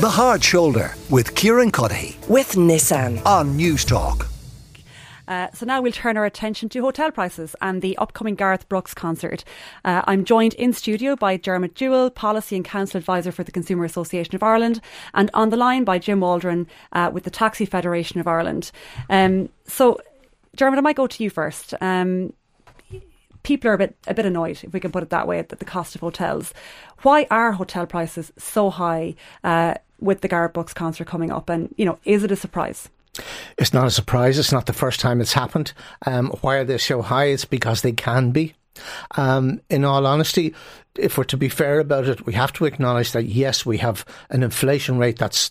The Hard Shoulder with Kieran Cuddihy with Nissan. on News Talk. Uh, so now we'll turn our attention to hotel prices and the upcoming Garth Brooks concert. Uh, I'm joined in studio by Dermott Jewell, Policy and Council Advisor for the Consumer Association of Ireland, and on the line by Jim Waldron uh, with the Taxi Federation of Ireland. Um, so, Dermott, I might go to you first. Um, people are a bit a bit annoyed, if we can put it that way, at the cost of hotels. Why are hotel prices so high uh, with the Garth Brooks concert coming up? And you know, is it a surprise? It's not a surprise. It's not the first time it's happened. Um, why are they so high? It's because they can be. Um, in all honesty, if we're to be fair about it, we have to acknowledge that yes, we have an inflation rate that's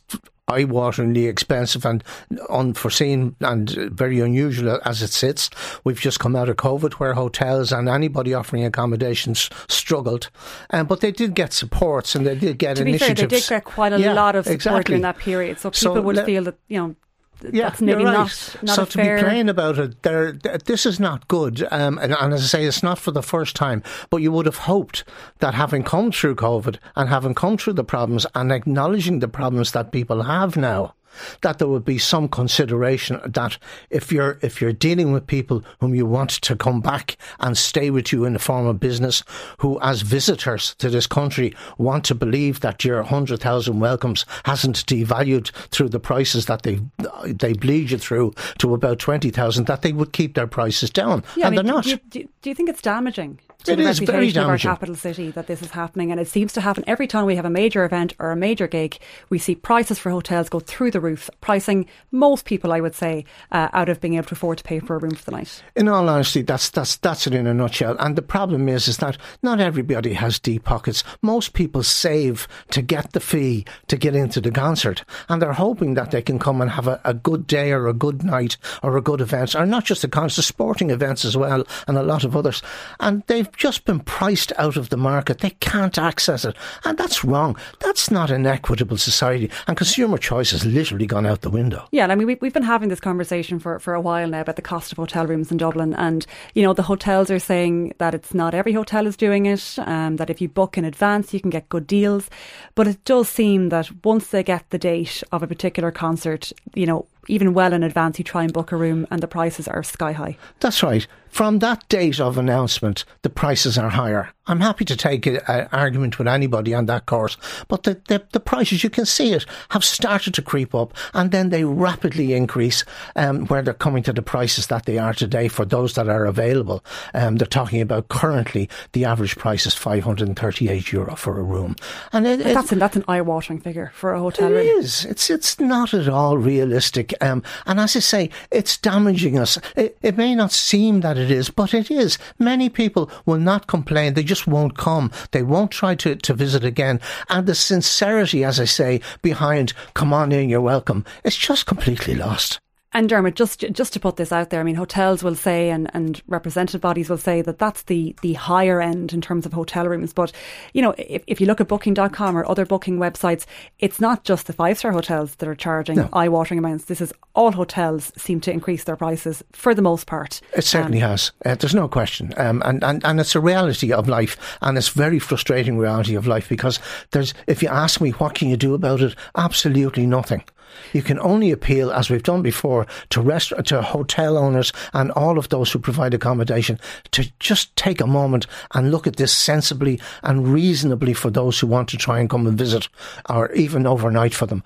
eye-wateringly expensive and unforeseen and very unusual as it sits. We've just come out of COVID where hotels and anybody offering accommodations struggled, um, but they did get supports and they did get To be fair, initiatives. they did get quite a Yeah, lot of support exactly. during that period, so So people would le- feel that you know Yeah, that's maybe right. not not so to fair. be plain about it, there, this is not good. Um, and, and as I say, it's not for the first time. But you would have hoped that having come through COVID and having come through the problems and acknowledging the problems that people have now. That there would be some consideration that if you're if you're dealing with people whom you want to come back and stay with you in the form of business, who as visitors to this country want to believe that your hundred thousand welcomes hasn't devalued through the prices that they they bleed you through to about twenty thousand, that they would keep their prices down, Yeah, I and mean, they're not. Do, do you think it's damaging to It the is very reputation of our capital city that this is happening? And it seems to happen every time we have a major event or a major gig. We see prices for hotels go through the roof, pricing most people, I would say, uh, out of being able to afford to pay for a room for the night. In all honesty, that's that's that's it in a nutshell. And the problem is, is that not everybody has deep pockets. Most people save to get the fee to get into the concert, and they're hoping that they can come and have a, a good day or a good night or a good event, or not just the concert, sporting events as well, and a lot of others. And they've just been priced out of the market. They can't access it, and that's wrong. That's not an equitable society. And consumer choice has literally gone out the window. Yeah, I mean, we, we've been having this conversation for, for a while now about the cost of hotel rooms in Dublin. And, you know, the hotels are saying that it's not every hotel is doing it, um, that if you book in advance, you can get good deals. But it does seem that once they get the date of a particular concert, you know, even well in advance, you try and book a room and the prices are sky high. That's right. From that date of announcement, the prices are higher. I'm happy to take an argument with anybody on that course, but the, the, the prices, you can see it, have started to creep up and then they rapidly increase um, where they're coming to the prices that they are today for those that are available. Um, they're talking about currently the average price is 538 euro for a room. And it, it- That's, an, that's an eye watering figure for a hotel it room. is. It's it's not at all realistic. Um, and as I say, it's damaging us. It, it may not seem that it is, but it is. Many people will not complain. They just won't come. They won't try to, to visit again. And the sincerity, as I say, behind "Come on in, you're welcome," it's just completely lost. And Dermott, just just to put this out there, I mean, hotels will say, and, and representative bodies will say that that's the the higher end in terms of hotel rooms. But you know, if, if you look at Booking.com or other booking websites, it's not just the five star hotels that are charging eye watering amounts. This is all hotels seem to increase their prices for the most part. It certainly has. Uh, there's no question. Um, and, and, and it's a reality of life. And it's very frustrating reality of life because there's, if you ask me, what can you do about it? Absolutely nothing. You can only appeal, as we've done before, to rest, to hotel owners and all of those who provide accommodation to just take a moment and look at this sensibly and reasonably for those who want to try and come and visit or even overnight for them.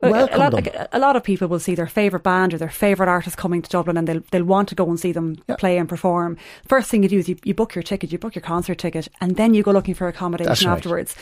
Welcome a, lot, them. a lot of people will see their favourite band or their favourite artist coming to Dublin and they'll, they'll want to go and see them play and perform. First thing you do is you, you book your ticket, you book your concert ticket, and then you go looking for accommodation right. afterwards.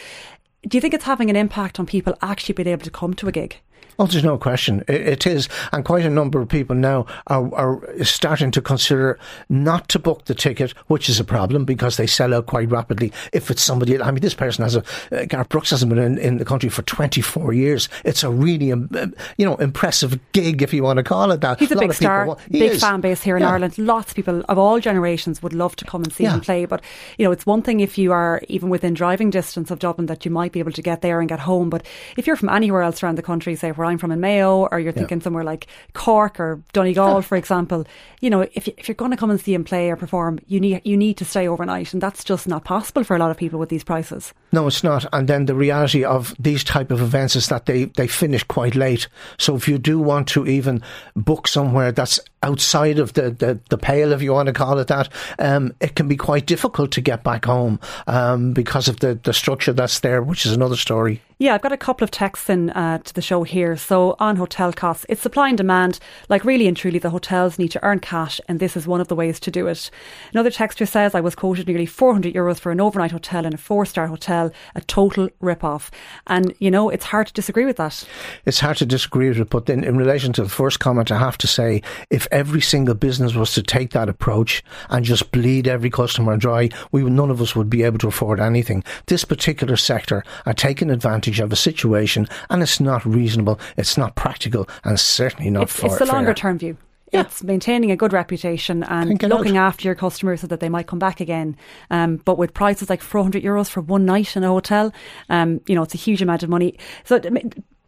Do you think it's having an impact on people actually being able to come to a gig? Oh, there's no question. It, it is. And quite a number of people now are, are starting to consider not to book the ticket, which is a problem because they sell out quite rapidly. If it's somebody, I mean, this person has a, uh, Garth Brooks hasn't been in, in the country for 24 years. It's a really, um, uh, you know, impressive gig, if you want to call it that. He's a, lot big star, want- big is. fan base here in Yeah. Ireland. Lots of people of all generations would love to come and see Yeah. him play. But you know, it's one thing if you are even within driving distance of Dublin that you might be able to get there and get home. But if you're from anywhere else around the country, say where I'm from in Mayo, or you're thinking yeah. somewhere like Cork or Donegal, for example, you know, if, you, if you're going to come and see him play or perform, you need you need to stay overnight, and that's just not possible for a lot of people with these prices. No, it's not. And then the reality of these type of events is that they they finish quite late. So if you do want to even book somewhere that's outside of the, the, the pale, if you want to call it that, um, it can be quite difficult to get back home um, because of the, the structure that's there, which is another story. Yeah, I've got a couple of texts in uh, to the show here. So on hotel costs, it's supply and demand. Like really and truly, the hotels need to earn cash, and this is one of the ways to do it. Another texter says I was quoted nearly 400 euros for an overnight hotel in a four-star hotel, a total rip-off. And you know, it's hard to disagree with that. It's hard to disagree with it, but then in relation to the first comment, I have to say, if every single business was to take that approach and just bleed every customer dry, we none of us would be able to afford anything. This particular sector are taking advantage advantage of a situation and it's not reasonable, it's not practical, and certainly not it's, It's the longer term view. Yeah. It's maintaining a good reputation and looking out. after your customers so that they might come back again. Um, but with prices like 400 euros for one night in a hotel, um, you know, it's a huge amount of money. So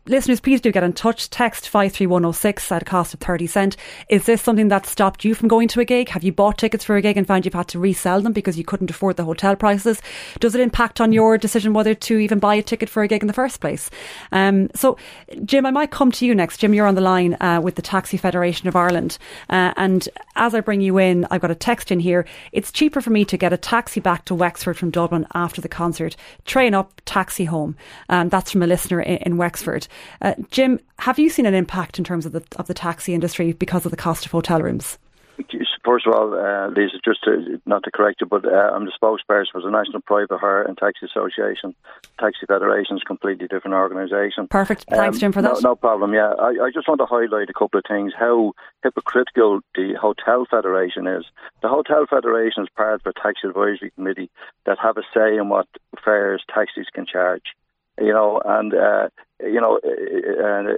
listeners, please do get in touch. Text 53106 at a cost of 30 cent. Is this something that stopped you from going to a gig? Have you bought tickets for a gig and found you've had to resell them because you couldn't afford the hotel prices? Does it impact on your decision whether to even buy a ticket for a gig in the first place? Um, so, Jim, I might come to you next. Jim, you're on the line uh, with the Taxi Federation of Ireland. Uh, and as I bring you in, I've got a text in here. It's cheaper for me to get a taxi back to Wexford from Dublin after the concert, train up, taxi home. And that's from a listener in, in Wexford. Uh, Jim, have you seen an impact in terms of the of the taxi industry because of the cost of hotel rooms? First of all, uh, Lisa, just to, not to correct you, but uh, I'm the spokesperson for the National Private Hire and Taxi Association. Taxi Federation is a completely different organisation. Perfect. Thanks, um, Jim, for that. No, no problem. Yeah, I, I, just want to highlight a couple of things. How hypocritical the Hotel Federation is. The Hotel Federation is part of a taxi advisory committee that have a say in what fares taxis can charge you know, and uh, you know, uh,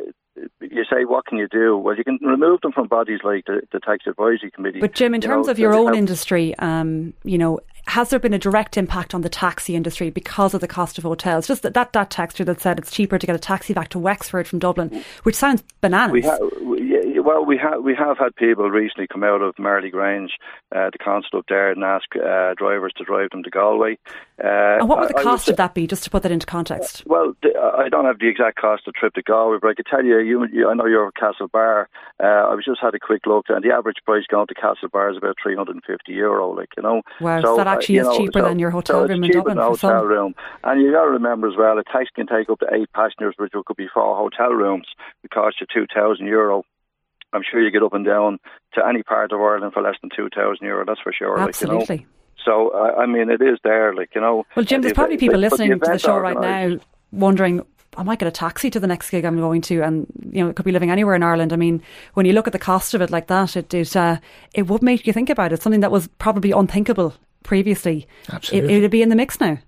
you say, what can you do? Well, you can remove them from bodies like the, the Tax Advisory Committee. But Jim, in terms know, of your own industry, um, you know, has there been a direct impact on the taxi industry because of the cost of hotels? Just that that, that texture that said it's cheaper to get a taxi back to Wexford from Dublin, which sounds bananas. We, ha- well, we have we have had people recently come out of Marley Grange, uh, the council up there, and ask uh, drivers to drive them to Galway. Uh, and what would the cost would of that be, just to put that into context? well, the, I don't have the exact cost of trip to Galway, but I can tell you, you, you I know you're Castlebar. Uh, I was just had a quick look, and the average price going to Castlebar is about 350 euro. Like you know, wow, so, so that uh, actually is know, cheaper so, than your hotel so room in Dublin. Than hotel room, and you got to remember as well, a taxi can take up to eight passengers, which could be four hotel rooms. It costs you two thousand euro. I'm sure you get up and down to any part of Ireland for less than two thousand euro. That's for sure. Absolutely. Like, you know? So I, I mean, it is there, like you know. Well, Jim, there's probably people listening the to the show right now wondering, I might get a taxi to the next gig I'm going to, and you know, it could be living anywhere in Ireland. I mean, when you look at the cost of it like that, it it, uh, it would make you think about it. Something that was probably unthinkable previously. Absolutely, it would be in the mix now.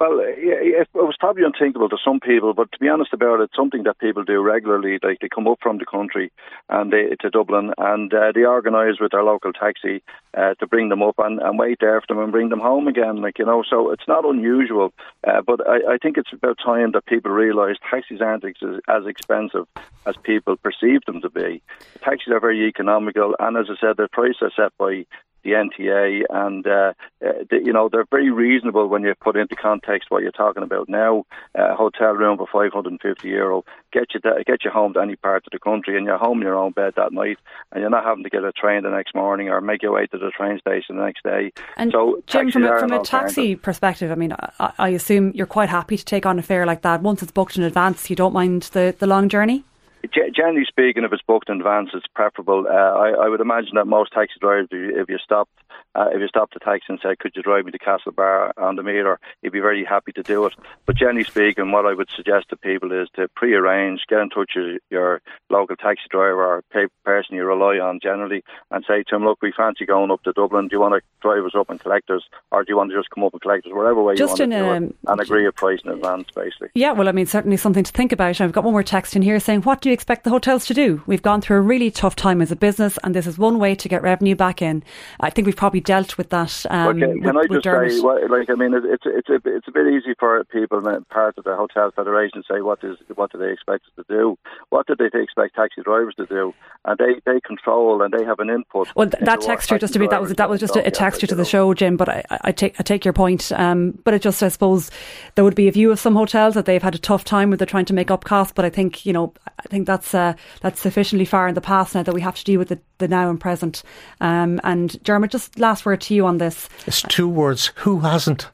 Well, yeah, it was probably unthinkable to some people, but to be honest about it, it's something that people do regularly. Like they come up from the country and they to Dublin and uh, they organise with their local taxi uh, to bring them up and, and wait there for them and bring them home again. Like you know, so it's not unusual, uh, but I, I think it's about time that people realise taxis aren't ex- as expensive as people perceive them to be. Taxis are very economical, and as I said, the price are set by the NTA, and uh, uh, the, you know they're very reasonable when you put into context what you're talking about now. A hotel room for 550 euro get you to, get you home to any part of the country, and you're home in your own bed that night, and you're not having to get a train the next morning or make your way to the train station the next day. And so, Jim, from a, from a taxi perspective, I mean, I, I assume you're quite happy to take on a fare like that once it's booked in advance. You don't mind the, the long journey generally speaking, if it's booked in advance, it's preferable. Uh, I, I, would imagine that most taxi drivers, if you stopped, uh, if you stopped the taxi and said, "Could you drive me to Castlebar on the meter?" you'd be very happy to do it. But generally speaking, what I would suggest to people is to pre-arrange, get in touch with your local taxi driver or person you rely on generally, and say to him, "Look, we fancy going up to Dublin. Do you want to drive us up and collect us, or do you want to just come up and collect us, whatever way just you want to do um, it, and agree a price in advance, basically." Yeah, well, I mean, certainly something to think about. I've got one more text in here saying, "What do you expect the hotels to do? We've gone through a really tough time as a business, and this is one way to get revenue back in. I think we've probably dealt with that. Um, okay, can with, I just say, well, like, I mean, it, it's it's a it's a bit easy for people, part of the hotel federation, to say what is what do they expect us to do? What do they expect taxi drivers to do? And they, they control and they have an input. Well, that texture, just to be that was that was just a, a texture to the show, Jim. But I, I take I take your point. Um, but it just I suppose there would be a view of some hotels that they've had a tough time with they're trying to make up costs. But I think you know I think that's uh, that's sufficiently far in the past now that we have to deal with the, the now and present. Um, and Dermott, just last word to you on this. It's two words. Who hasn't?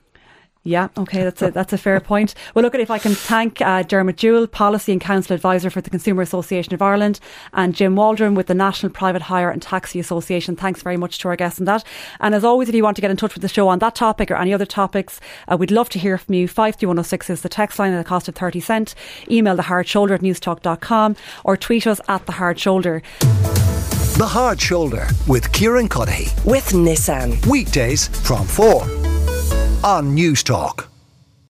Yeah, okay, that's a that's a fair point. Well, look at if I can thank uh, Dermott Jewell, Policy and Council Advisor for the Consumer Association of Ireland, and Jim Waldron with the National Private Hire and Taxi Association. Thanks very much to our guests on that. And as always, if you want to get in touch with the show on that topic or any other topics, uh, we'd love to hear from you. Five three one zero oh six is the text line at the cost of thirty cent. Email the Hard Shoulder at newstalk.com or tweet us at the Hard Shoulder. The Hard Shoulder with Kieran Cuddihy. With Nissan. Weekdays from 4 on Newstalk.